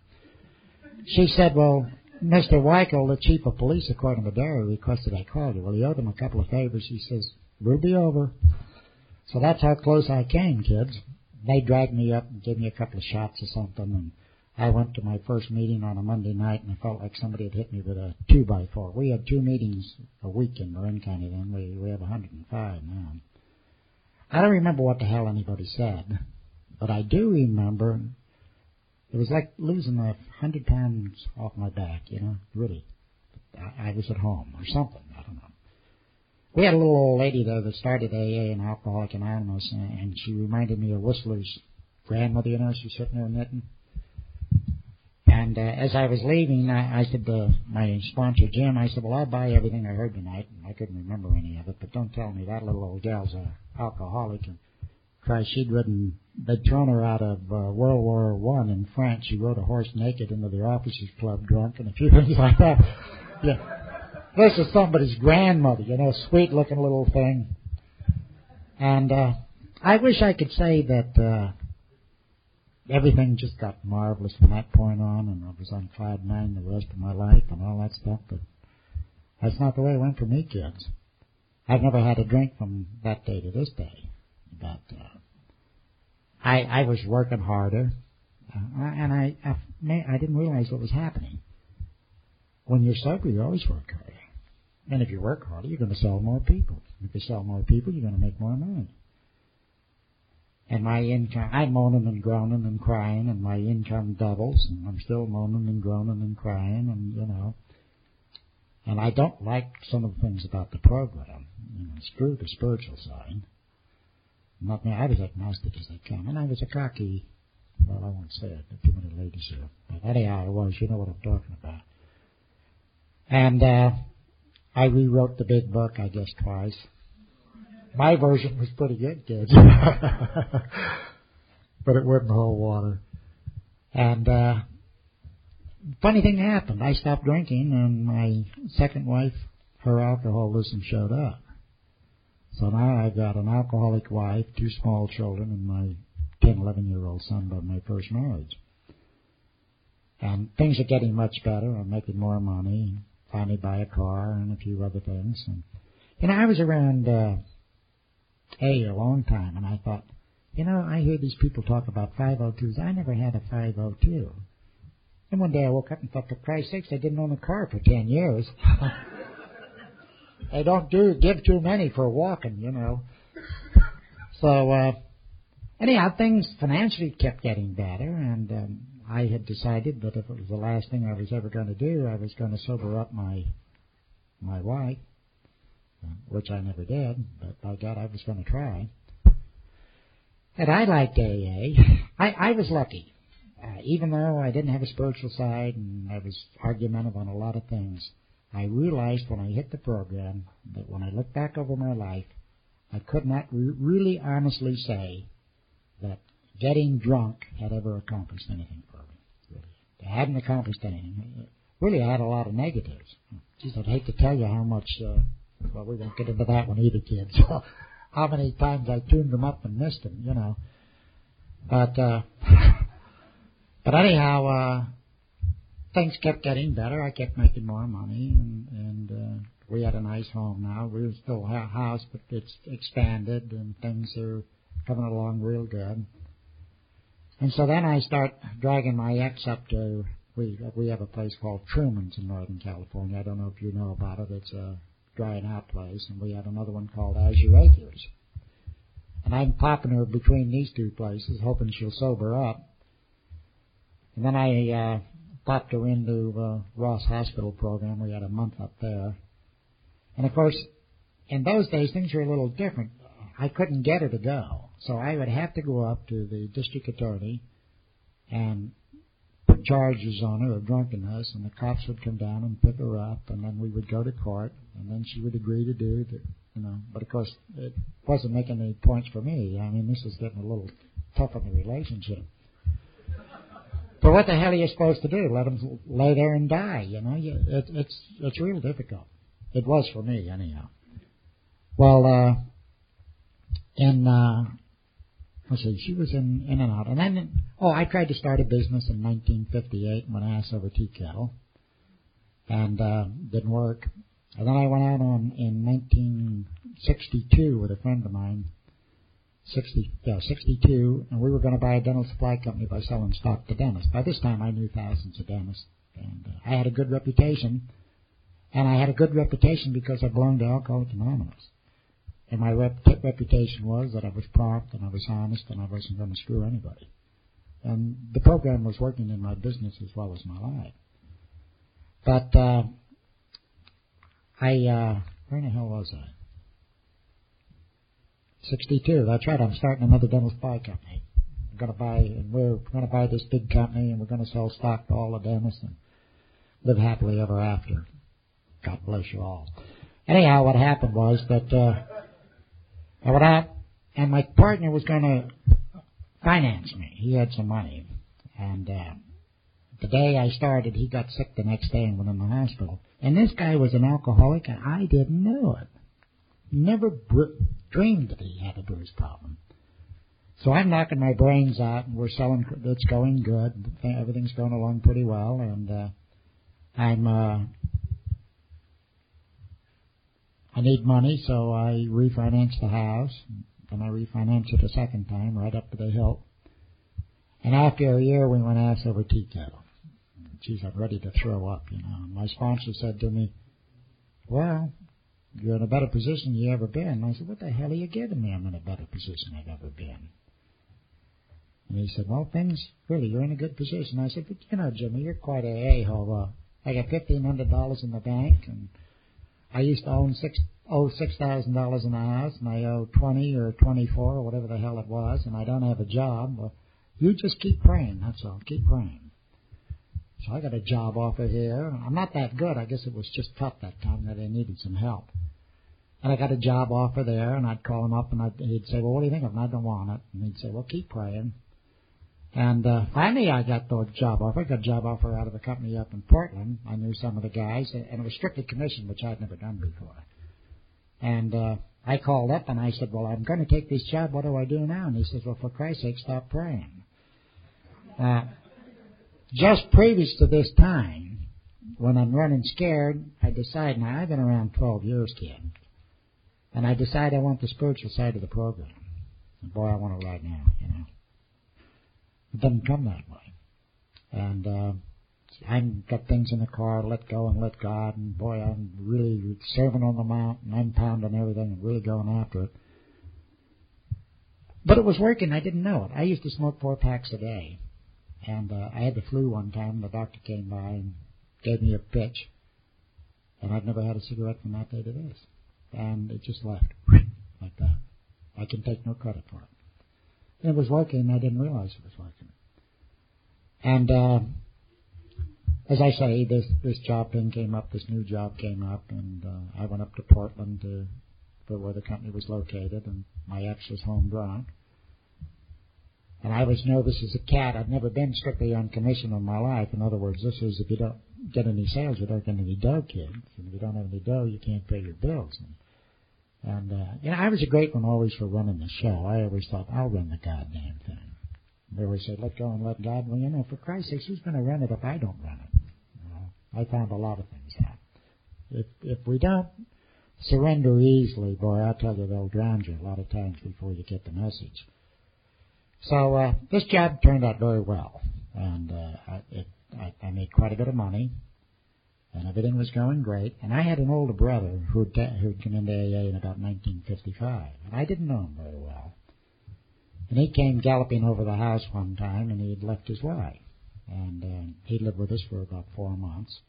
She said, well, Mr. Weichel, the chief of police of Corte Madera, requested I call you. Well, he owed him a couple of favors. He says, we'll be over. So that's how close I came, kids. They dragged me up and gave me a couple of shots or something, and I went to my first meeting on a Monday night, and I felt like somebody had hit me with a two by four. We had two meetings a week in Marin County then. We we have 105 now. I don't remember what the hell anybody said, but I do remember it was like losing a hundred pounds off my back, you know, really. I, I was at home or something. I don't know. We had a little old lady there that started AA and Alcoholic Anonymous, and, and she reminded me of Whistler's grandmother. You know, she's sitting there knitting. And uh, as I was leaving, I, I said to my sponsor Jim, I said, "Well, I'll buy everything I heard tonight." And I couldn't remember any of it, but don't tell me that little old gal's a alcoholic. And Christ, she'd ridden they'd thrown her out of uh, World War One in France. She rode a horse naked into the officers' club drunk and a few <laughs> things like that. Yeah. This is somebody's grandmother, you know, sweet looking little thing. And uh I wish I could say that uh everything just got marvelous from that point on and I was on cloud nine the rest of my life and all that stuff, but that's not the way it went for me, kids. I've never had a drink from that day to this day. But uh I I was working harder, uh, and I I, I didn't realize what was happening. When you're sober, you always work harder, and if you work harder, you're going to sell more people. If you sell more people, you're going to make more money. And my income, I'm moaning and groaning and crying, and my income doubles, and I'm still moaning and groaning and crying, and you know. And I don't like some of the things about the program. You know, screw the spiritual side. Not me. I was agnostic as they come, and I was a cocky. Well, I won't say it. Too many ladies here, but anyhow, I was. You know what I'm talking about. And uh, I rewrote the big book, I guess, twice. My version was pretty good, kids, <laughs> but it wouldn't hold water. And uh, funny thing happened. I stopped drinking, and my second wife, her alcoholism showed up. So now I've got an alcoholic wife, two small children, and my 10, 11 year old son by my first marriage. And things are getting much better. I'm making more money. Finally buy a car and a few other things. And you know, I was around uh, A a long time, and I thought, you know, I hear these people talk about 502s. I never had a 502. And one day I woke up and thought, for Christ's sakes, I didn't own a car for 10 years. <laughs> I don't do give too many for walking, you know. So uh, anyhow, things financially kept getting better, and um, I had decided that if it was the last thing I was ever going to do, I was going to sober up my my wife, which I never did. But by God, I was going to try. And I liked AA. I, I was lucky. Uh, even though I didn't have a spiritual side and I was argumentative on a lot of things, I realized when I hit the program that when I look back over my life, I could not re- really honestly say that getting drunk had ever accomplished anything for me. Really. It hadn't accomplished anything. Really, I had a lot of negatives. Geez, I'd hate to tell you how much, uh, well, we won't get into that one either, kids. <laughs> how many times I tuned them up and missed them, you know. But, uh, <laughs> but anyhow, uh, things kept getting better. I kept making more money, and and uh, we had a nice home now. We still have a house, but it's expanded, and things are coming along real good. And so then I start dragging my ex up to we we have a place called Truman's in Northern California. I don't know if you know about it. It's a drying out place, and we had another one called Azure Acres. And I'm popping her between these two places, hoping she'll sober up. And then I uh, popped her into uh, Ross Hospital program. We had a month up there. And of course, in those days, things were a little different. I couldn't get her to go. So I would have to go up to the district attorney and put charges on her of drunkenness, and the cops would come down and pick her up, and then we would go to court, and then she would agree to do the, you know. But of course, it wasn't making any points for me. I mean, this was getting a little tough in the relationship. But what the hell are you supposed to do? Let them lay there and die? You know, it, it's it's real difficult. It was for me, anyhow. Well, uh, in uh, let's see, she was in in and out, and then oh, I tried to start a business in 1958 when I asked over tea kettle, and uh, didn't work. And then I went out on in 1962 with a friend of mine 60, yeah, 62, and we were going to buy a dental supply company by selling stock to dentists. By this time, I knew thousands of dentists, and uh, I had a good reputation, and I had a good reputation because I belonged to Alcoholics Anonymous. And my rep- reputation was that I was prompt and I was honest and I wasn't going to screw anybody. And the program was working in my business as well as my life. But uh, I, uh, where in the hell was I? 62. That's right. I'm starting another dental supply company. I'm going to buy, and we're going to buy this big company, and we're going to sell stock to all the dentists and live happily ever after. God bless you all. Anyhow, what happened was that uh, I went out, and my partner was going to finance me. He had some money, and uh, the day I started, he got sick the next day and went in the hospital. And this guy was an alcoholic, and I didn't know it. Never br- dreamed that he had a booze problem. So I'm knocking my brains out, and we're selling. It's going good. Everything's going along pretty well, and uh, I'm. Uh, I need money, so I refinance the house, and I refinance it a second time, right up to the hilt. And after a year, we went ass over tea kettle. Geez, I'm ready to throw up, you know. My sponsor said to me, "Well, you're in a better position than you ever been. I said, what the hell are you giving me? I'm in a better position I've ever been. And he said, well, things, really, you're in a good position. I said, but you know, Jimmy, you're quite a a-hole. Uh, I got $1,500 in the bank, and I used to own six, owe $6,000 in the house, and I owe 20 or 24 or whatever the hell it was, and I don't have a job. Well, you just keep praying, that's all. Keep praying. So I got a job offer here. I'm not that good. I guess it was just tough that time that I needed some help. And I got a job offer there, and I'd call him up, and I'd, he'd say, "Well, what do you think of it?" And I don't want it. And he'd say, "Well, keep praying." And uh, finally, I got the job offer. I got a job offer out of a company up in Portland. I knew some of the guys, and it was strictly commission, which I'd never done before. And uh, I called up and I said, "Well, I'm going to take this job. What do I do now?" And he says, "Well, for Christ's sake, stop praying." Uh, just previous to this time, when I'm running scared, I decide, now I've been around 12 years, kid, and I decide I want the spiritual side of the program. And boy, I want it right now, you know. It doesn't come that way. And, uh, I've got things in the car, let go and let God, and boy, I'm really serving on the mountain, I'm pounding everything and really going after it. But it was working, I didn't know it. I used to smoke four packs a day. And uh, I had the flu one time, the doctor came by and gave me a pitch. And I've never had a cigarette from that day to this. And it just left <sniffs> like that. I can take no credit for it. It was working, I didn't realize it was working. And uh, as I say, this this job thing came up, this new job came up, and uh, I went up to Portland to for where the company was located, and my ex was home drunk. And I was nervous as a cat. I'd never been strictly on commission in my life. In other words, this is if you don't get any sales, you don't get any dough, kids. And if you don't have any dough, you can't pay your bills. And, and uh, you know, I was a great one always for running the show. I always thought, I'll run the goddamn thing. They always said, let go and let God. Well, you know, for Christ's sake, who's going to run it if I don't run it? You know, I found a lot of things out. If if we don't surrender easily, boy, I tell you, they'll drown you a lot of times before you get the message. So uh, this job turned out very well, and uh, I, it, I, I made quite a bit of money, and everything was going great. And I had an older brother who'd, who'd come into AA in about 1955, and I didn't know him very well. And he came galloping over the house one time, and he had left his wife, and uh, he lived with us for about four months.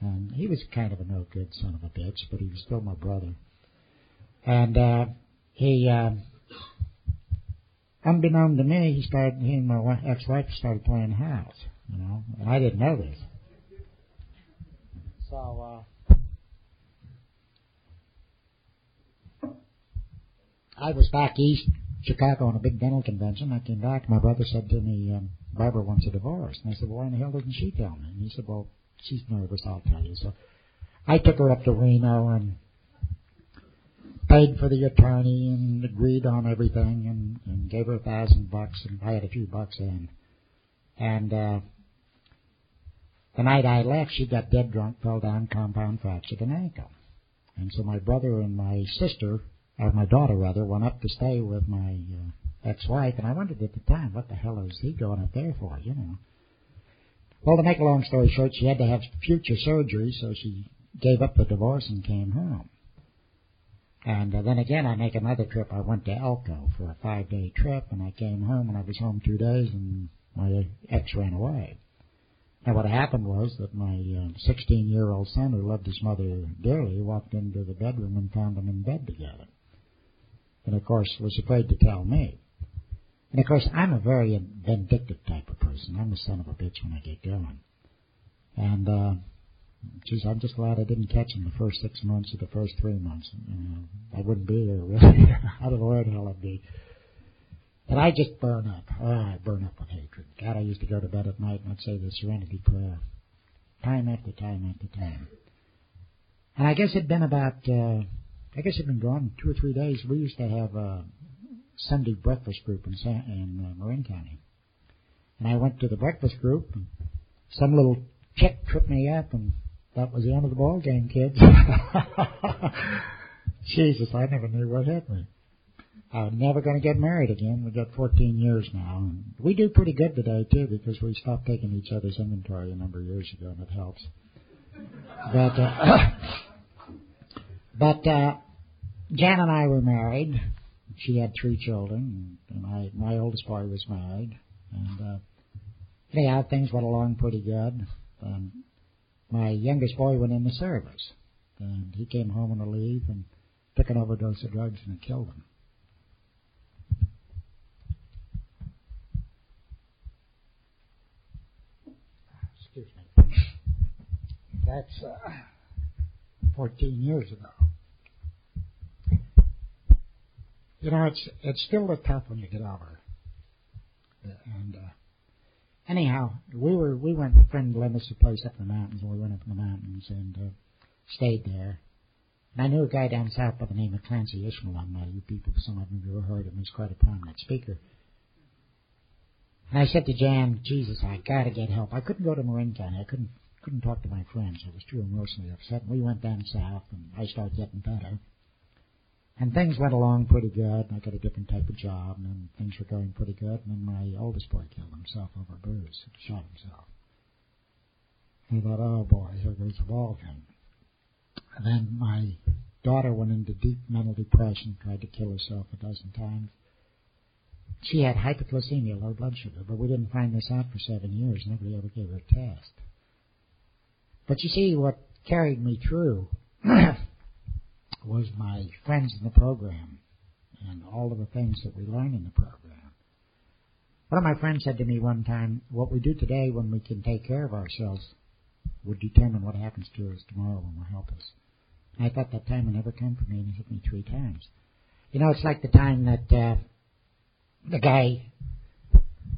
And he was kind of a no good son of a bitch, but he was still my brother. And uh, he. Uh, unbeknown to me, he started, he and my ex-wife started playing house, you know, and I didn't know this. So, uh, I was back east, Chicago, on a big dental convention. I came back. My brother said to me, um, "Barbara wants a divorce," and I said, "Well, why in the hell doesn't she tell me?" And he said, "Well, she's nervous. I'll tell you." So, I took her up to Reno and paid for the attorney and agreed on everything and, and gave her a thousand bucks and I had a few bucks in. And uh the night I left she got dead drunk, fell down, compound fractured an ankle. And so my brother and my sister, or my daughter rather, went up to stay with my uh, ex-wife, and I wondered at the time, what the hell is he going up there for, you know? Well, to make a long story short, she had to have future surgery, so she gave up the divorce and came home. And uh, then again, I make another trip. I went to Elko for a five day trip, and I came home, and I was home two days, and my ex ran away. Now, what happened was that my 16 uh, year old son, who loved his mother dearly, walked into the bedroom and found them in bed together. And of course, was afraid to tell me. And of course, I'm a very vindictive type of person. I'm a son of a bitch when I get going. And uh, geez, I'm just glad I didn't catch him the first six months or the first three months. I wouldn't be there really. I don't know where the hell I'd be. And I just burn up. Oh, I burn up with hatred. God, I used to go to bed at night and I'd say the Serenity Prayer, time after time after time. And I guess it'd been about, uh, I guess it'd been gone two or three days. We used to have a Sunday breakfast group in, San, in uh, Marin County. And I went to the breakfast group and some little chick tripped me up and that was the end of the ball game, kids. <laughs> Jesus, I never knew what hit me. I'm never going to get married again. We've got 14 years now. And we do pretty good today, too, because we stopped taking each other's inventory a number of years ago, and it helps. But, uh, <coughs> but, uh, Jan and I were married. She had three children, and I, my oldest boy was married. And, uh, anyhow, things went along pretty good. Um, my youngest boy went in the service, and he came home on a leave and took an overdose of drugs and killed him. Excuse me. That's uh, 14 years ago. You know, it's it's still a tough when you get over. And uh, anyhow, we were we went. A friend lent us a place up in the mountains, and we went up in the mountains and uh, stayed there. And I knew a guy down south by the name of Clancy Imislund. I know you people, some of you have heard of him. He's quite a prominent speaker. And I said to Jan, Jesus, I gotta get help. I couldn't go to Marin County. I couldn't couldn't talk to my friends. I was too emotionally upset. And we went down south, and I started getting better. And things went along pretty good. I got a different type of job, and things were going pretty good. And then my oldest boy killed himself over a bruise, shot himself. And I thought, oh boy, here goes the ball again. And then my daughter went into deep mental depression, tried to kill herself a dozen times. She had hypoglycemia, low blood sugar, but we didn't find this out for seven years. Nobody ever gave her a test. But you see, what carried me through <clears throat> was my friends in the program and all of the things that we learned in the program. One of my friends said to me one time, what we do today when we can take care of ourselves would determine what happens to us tomorrow when we're helpless. And I thought that time would never come for me, and it hit me three times. You know, it's like the time that uh, the guy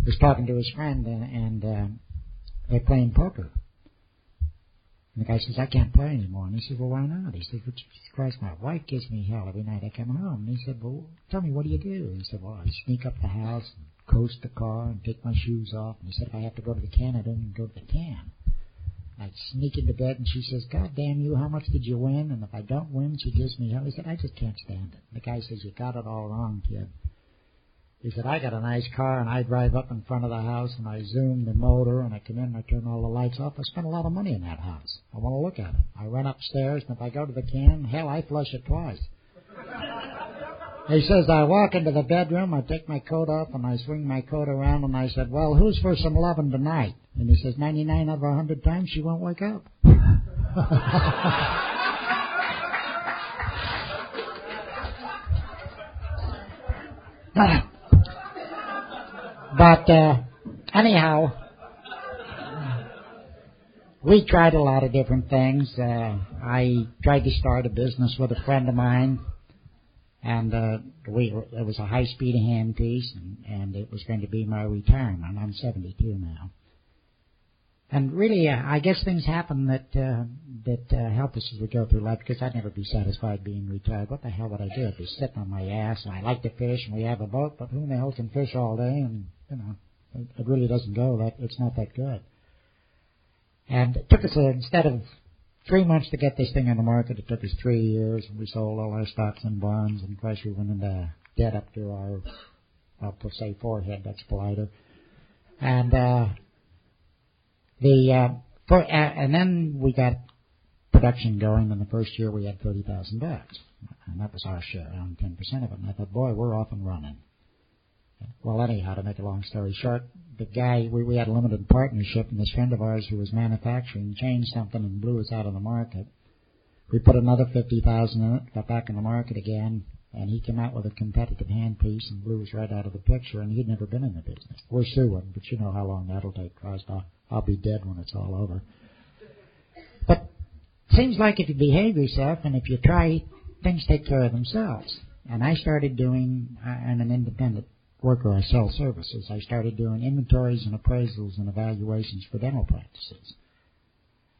was talking to his friend, and, and uh, they're playing poker. And the guy says, I can't play anymore. And he said, well, why not? He said, well, Jesus Christ, my wife gives me hell every night I come home. And he said, well, tell me, what do you do? And he said, well, I sneak up the house and coast the car and take my shoes off. And he said, if I have to go to the can, I don't even go to the can. I sneak into bed and she says, God damn you, how much did you win? And if I don't win, she gives me hell. He said, I just can't stand it. The guy says, you got it all wrong, kid. He said, I got a nice car and I drive up in front of the house and I zoom the motor and I come in and I turn all the lights off. I spend a lot of money in that house. I want to look at it. I run upstairs and if I go to the can, hell, I flush it twice. <laughs> He says, I walk into the bedroom, I take my coat off and I swing my coat around and I said, well, who's for some loving tonight? And he says, 99 out of 100 times she won't wake up. <laughs> <laughs> But uh, anyhow, we tried a lot of different things. Uh, I tried to start a business with a friend of mine, and uh, we it was a high-speed handpiece, and, and it was going to be my retirement. I'm 72 now. And really, uh, I guess things happen that uh, that uh, help us as we go through life. Because I'd never be satisfied being retired. What the hell would I do? I'd be sitting on my ass. And I like to fish, and we have a boat, but who in the hell can fish all day? And you know, it, it really doesn't go. That it's not that good. And it took us uh, instead of three months to get this thing on the market, it took us three years. And we sold all our stocks and bonds, and of course we went into debt up to our, I'll say forehead. That's politer. And uh, the uh, for, uh, and then we got production going. In the first year, we had thirty thousand bucks, and that was our share, around ten percent of it. And I thought, boy, we're off and running. Well, anyhow, to make a long story short, the guy we, we had a limited partnership, and this friend of ours who was manufacturing changed something and blew us out of the market. We put another fifty thousand in it, got back in the market again, and he came out with a competitive handpiece and blew us right out of the picture. And he'd never been in the business. We're suing, but you know how long that'll take, Christ. I'll, I'll be dead when it's all over. But seems like if you behave yourself and if you try, things take care of themselves. And I started doing, I'm an independent worker. I sell services. I started doing inventories and appraisals and evaluations for dental practices.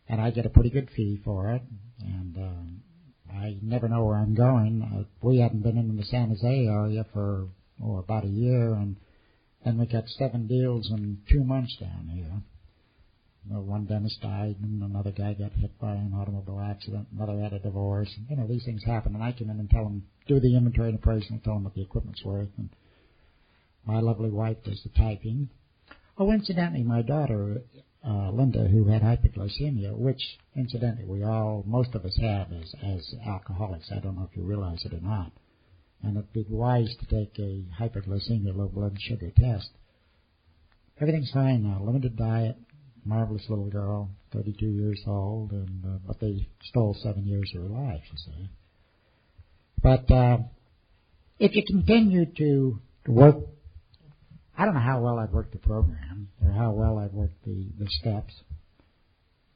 And I get a pretty good fee for it. And um, I never know where I'm going. Uh, we hadn't been in the San Jose area for oh, about a year, and then we got seven deals in two months down here. You know, one dentist died, and another guy got hit by an automobile accident. Another had a divorce. And, you know, these things happen, and I come in and tell them, do the inventory and appraisal, and tell them what the equipment's worth. And my lovely wife does the typing. Oh, incidentally, my daughter uh, Linda who had hypoglycemia, which incidentally we all, most of us have as, as alcoholics. I don't know if you realize it or not. And it'd be wise to take a hypoglycemia low blood sugar test. Everything's fine now. Limited diet, marvelous little girl, 32 years old, and uh, but they stole seven years of her life, you see. But uh, if you continue to work I don't know how well I've worked the program or how well I've worked the, the steps.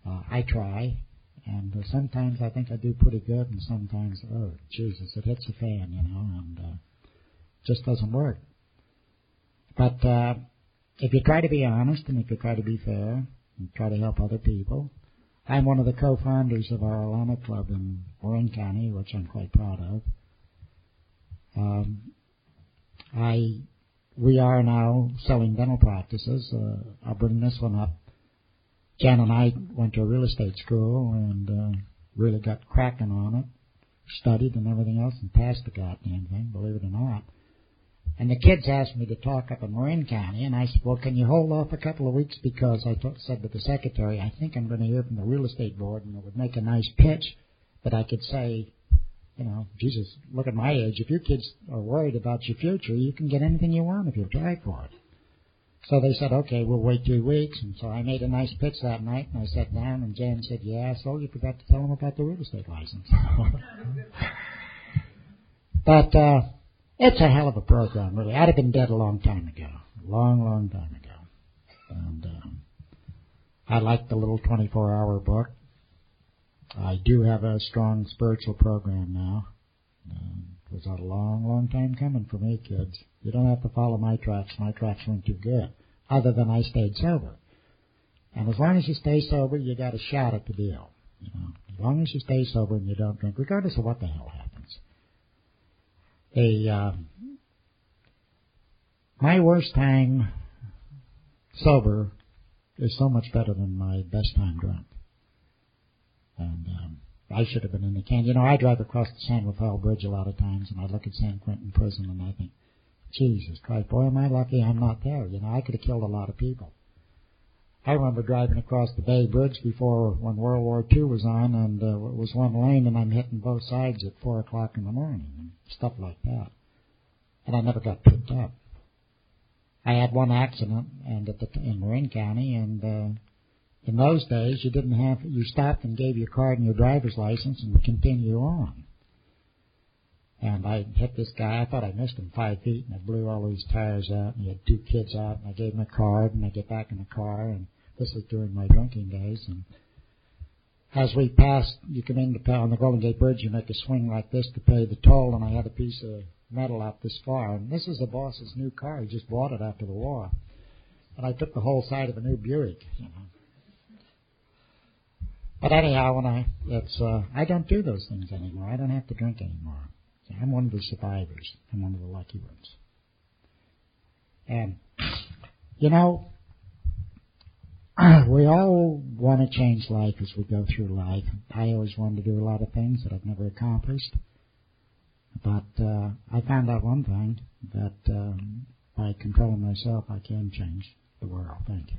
Uh, I try, and uh, sometimes I think I do pretty good, and sometimes, oh, Jesus, it hits the fan, you know, and uh, just doesn't work. But uh, if you try to be honest and if you try to be fair and try to help other people, I'm one of the co-founders of our Alano Club in Marin County, which I'm quite proud of. Um, I we are now selling dental practices. Uh, I'll bring this one up. Jan and I went to a real estate school and uh, really got cracking on it, studied and everything else, and passed the goddamn thing, believe it or not. And the kids asked me to talk up in Marin County, and I said, well, can you hold off a couple of weeks because I t- said to the secretary, I think I'm going to hear from the real estate board, and it would make a nice pitch that I could say, you know, Jesus, look at my age. If your kids are worried about your future, you can get anything you want if you try for it. So they said, okay, we'll wait two weeks. And so I made a nice pitch that night, and I sat down, and Jan said, yeah, so you forgot to tell them about the real estate license. <laughs> but, uh, it's a hell of a program, really. I'd have been dead a long time ago. A long, long time ago. And um, I like the little 24 hour book. I do have a strong spiritual program now. Um, it was a long, long time coming for me, kids. You don't have to follow my tracks. My tracks weren't too good, other than I stayed sober. And as long as you stay sober, you got a shot at the deal. You know, as long as you stay sober and you don't drink, regardless of what the hell happens a uh, my worst time sober is so much better than my best time drunk. And um, I should have been in the can. You know, I drive across the San Rafael Bridge a lot of times, and I look at San Quentin Prison, and I think, Jesus Christ, boy, am I lucky I'm not there. You know, I could have killed a lot of people. I remember driving across the Bay Bridge before when World War II was on, and uh, it was one lane, and I'm hitting both sides at four o'clock in the morning, and stuff like that. And I never got picked up. I had one accident, and at the in Marin County, and uh, in those days you didn't have you stopped and gave your card and your driver's license and continue on. And I hit this guy. I thought I missed him five feet, and I blew all these tires out. And he had two kids out, and I gave him a card, and I get back in the car, and this was during my drinking days. And as we passed, you come in the on the Golden Gate Bridge, you make a swing like this to pay the toll, and I had a piece of metal out this far. And this is the boss's new car. He just bought it after the war. And I took the whole side of a new Buick, you know. But anyhow, when I it's uh, I don't do those things anymore. I don't have to drink anymore. I'm one of the survivors. I'm one of the lucky ones. And, you know, <clears throat> we all want to change life as we go through life. I always wanted to do a lot of things that I've never accomplished. But uh, I found out one thing that um, by controlling myself, I can change the world. Thank you.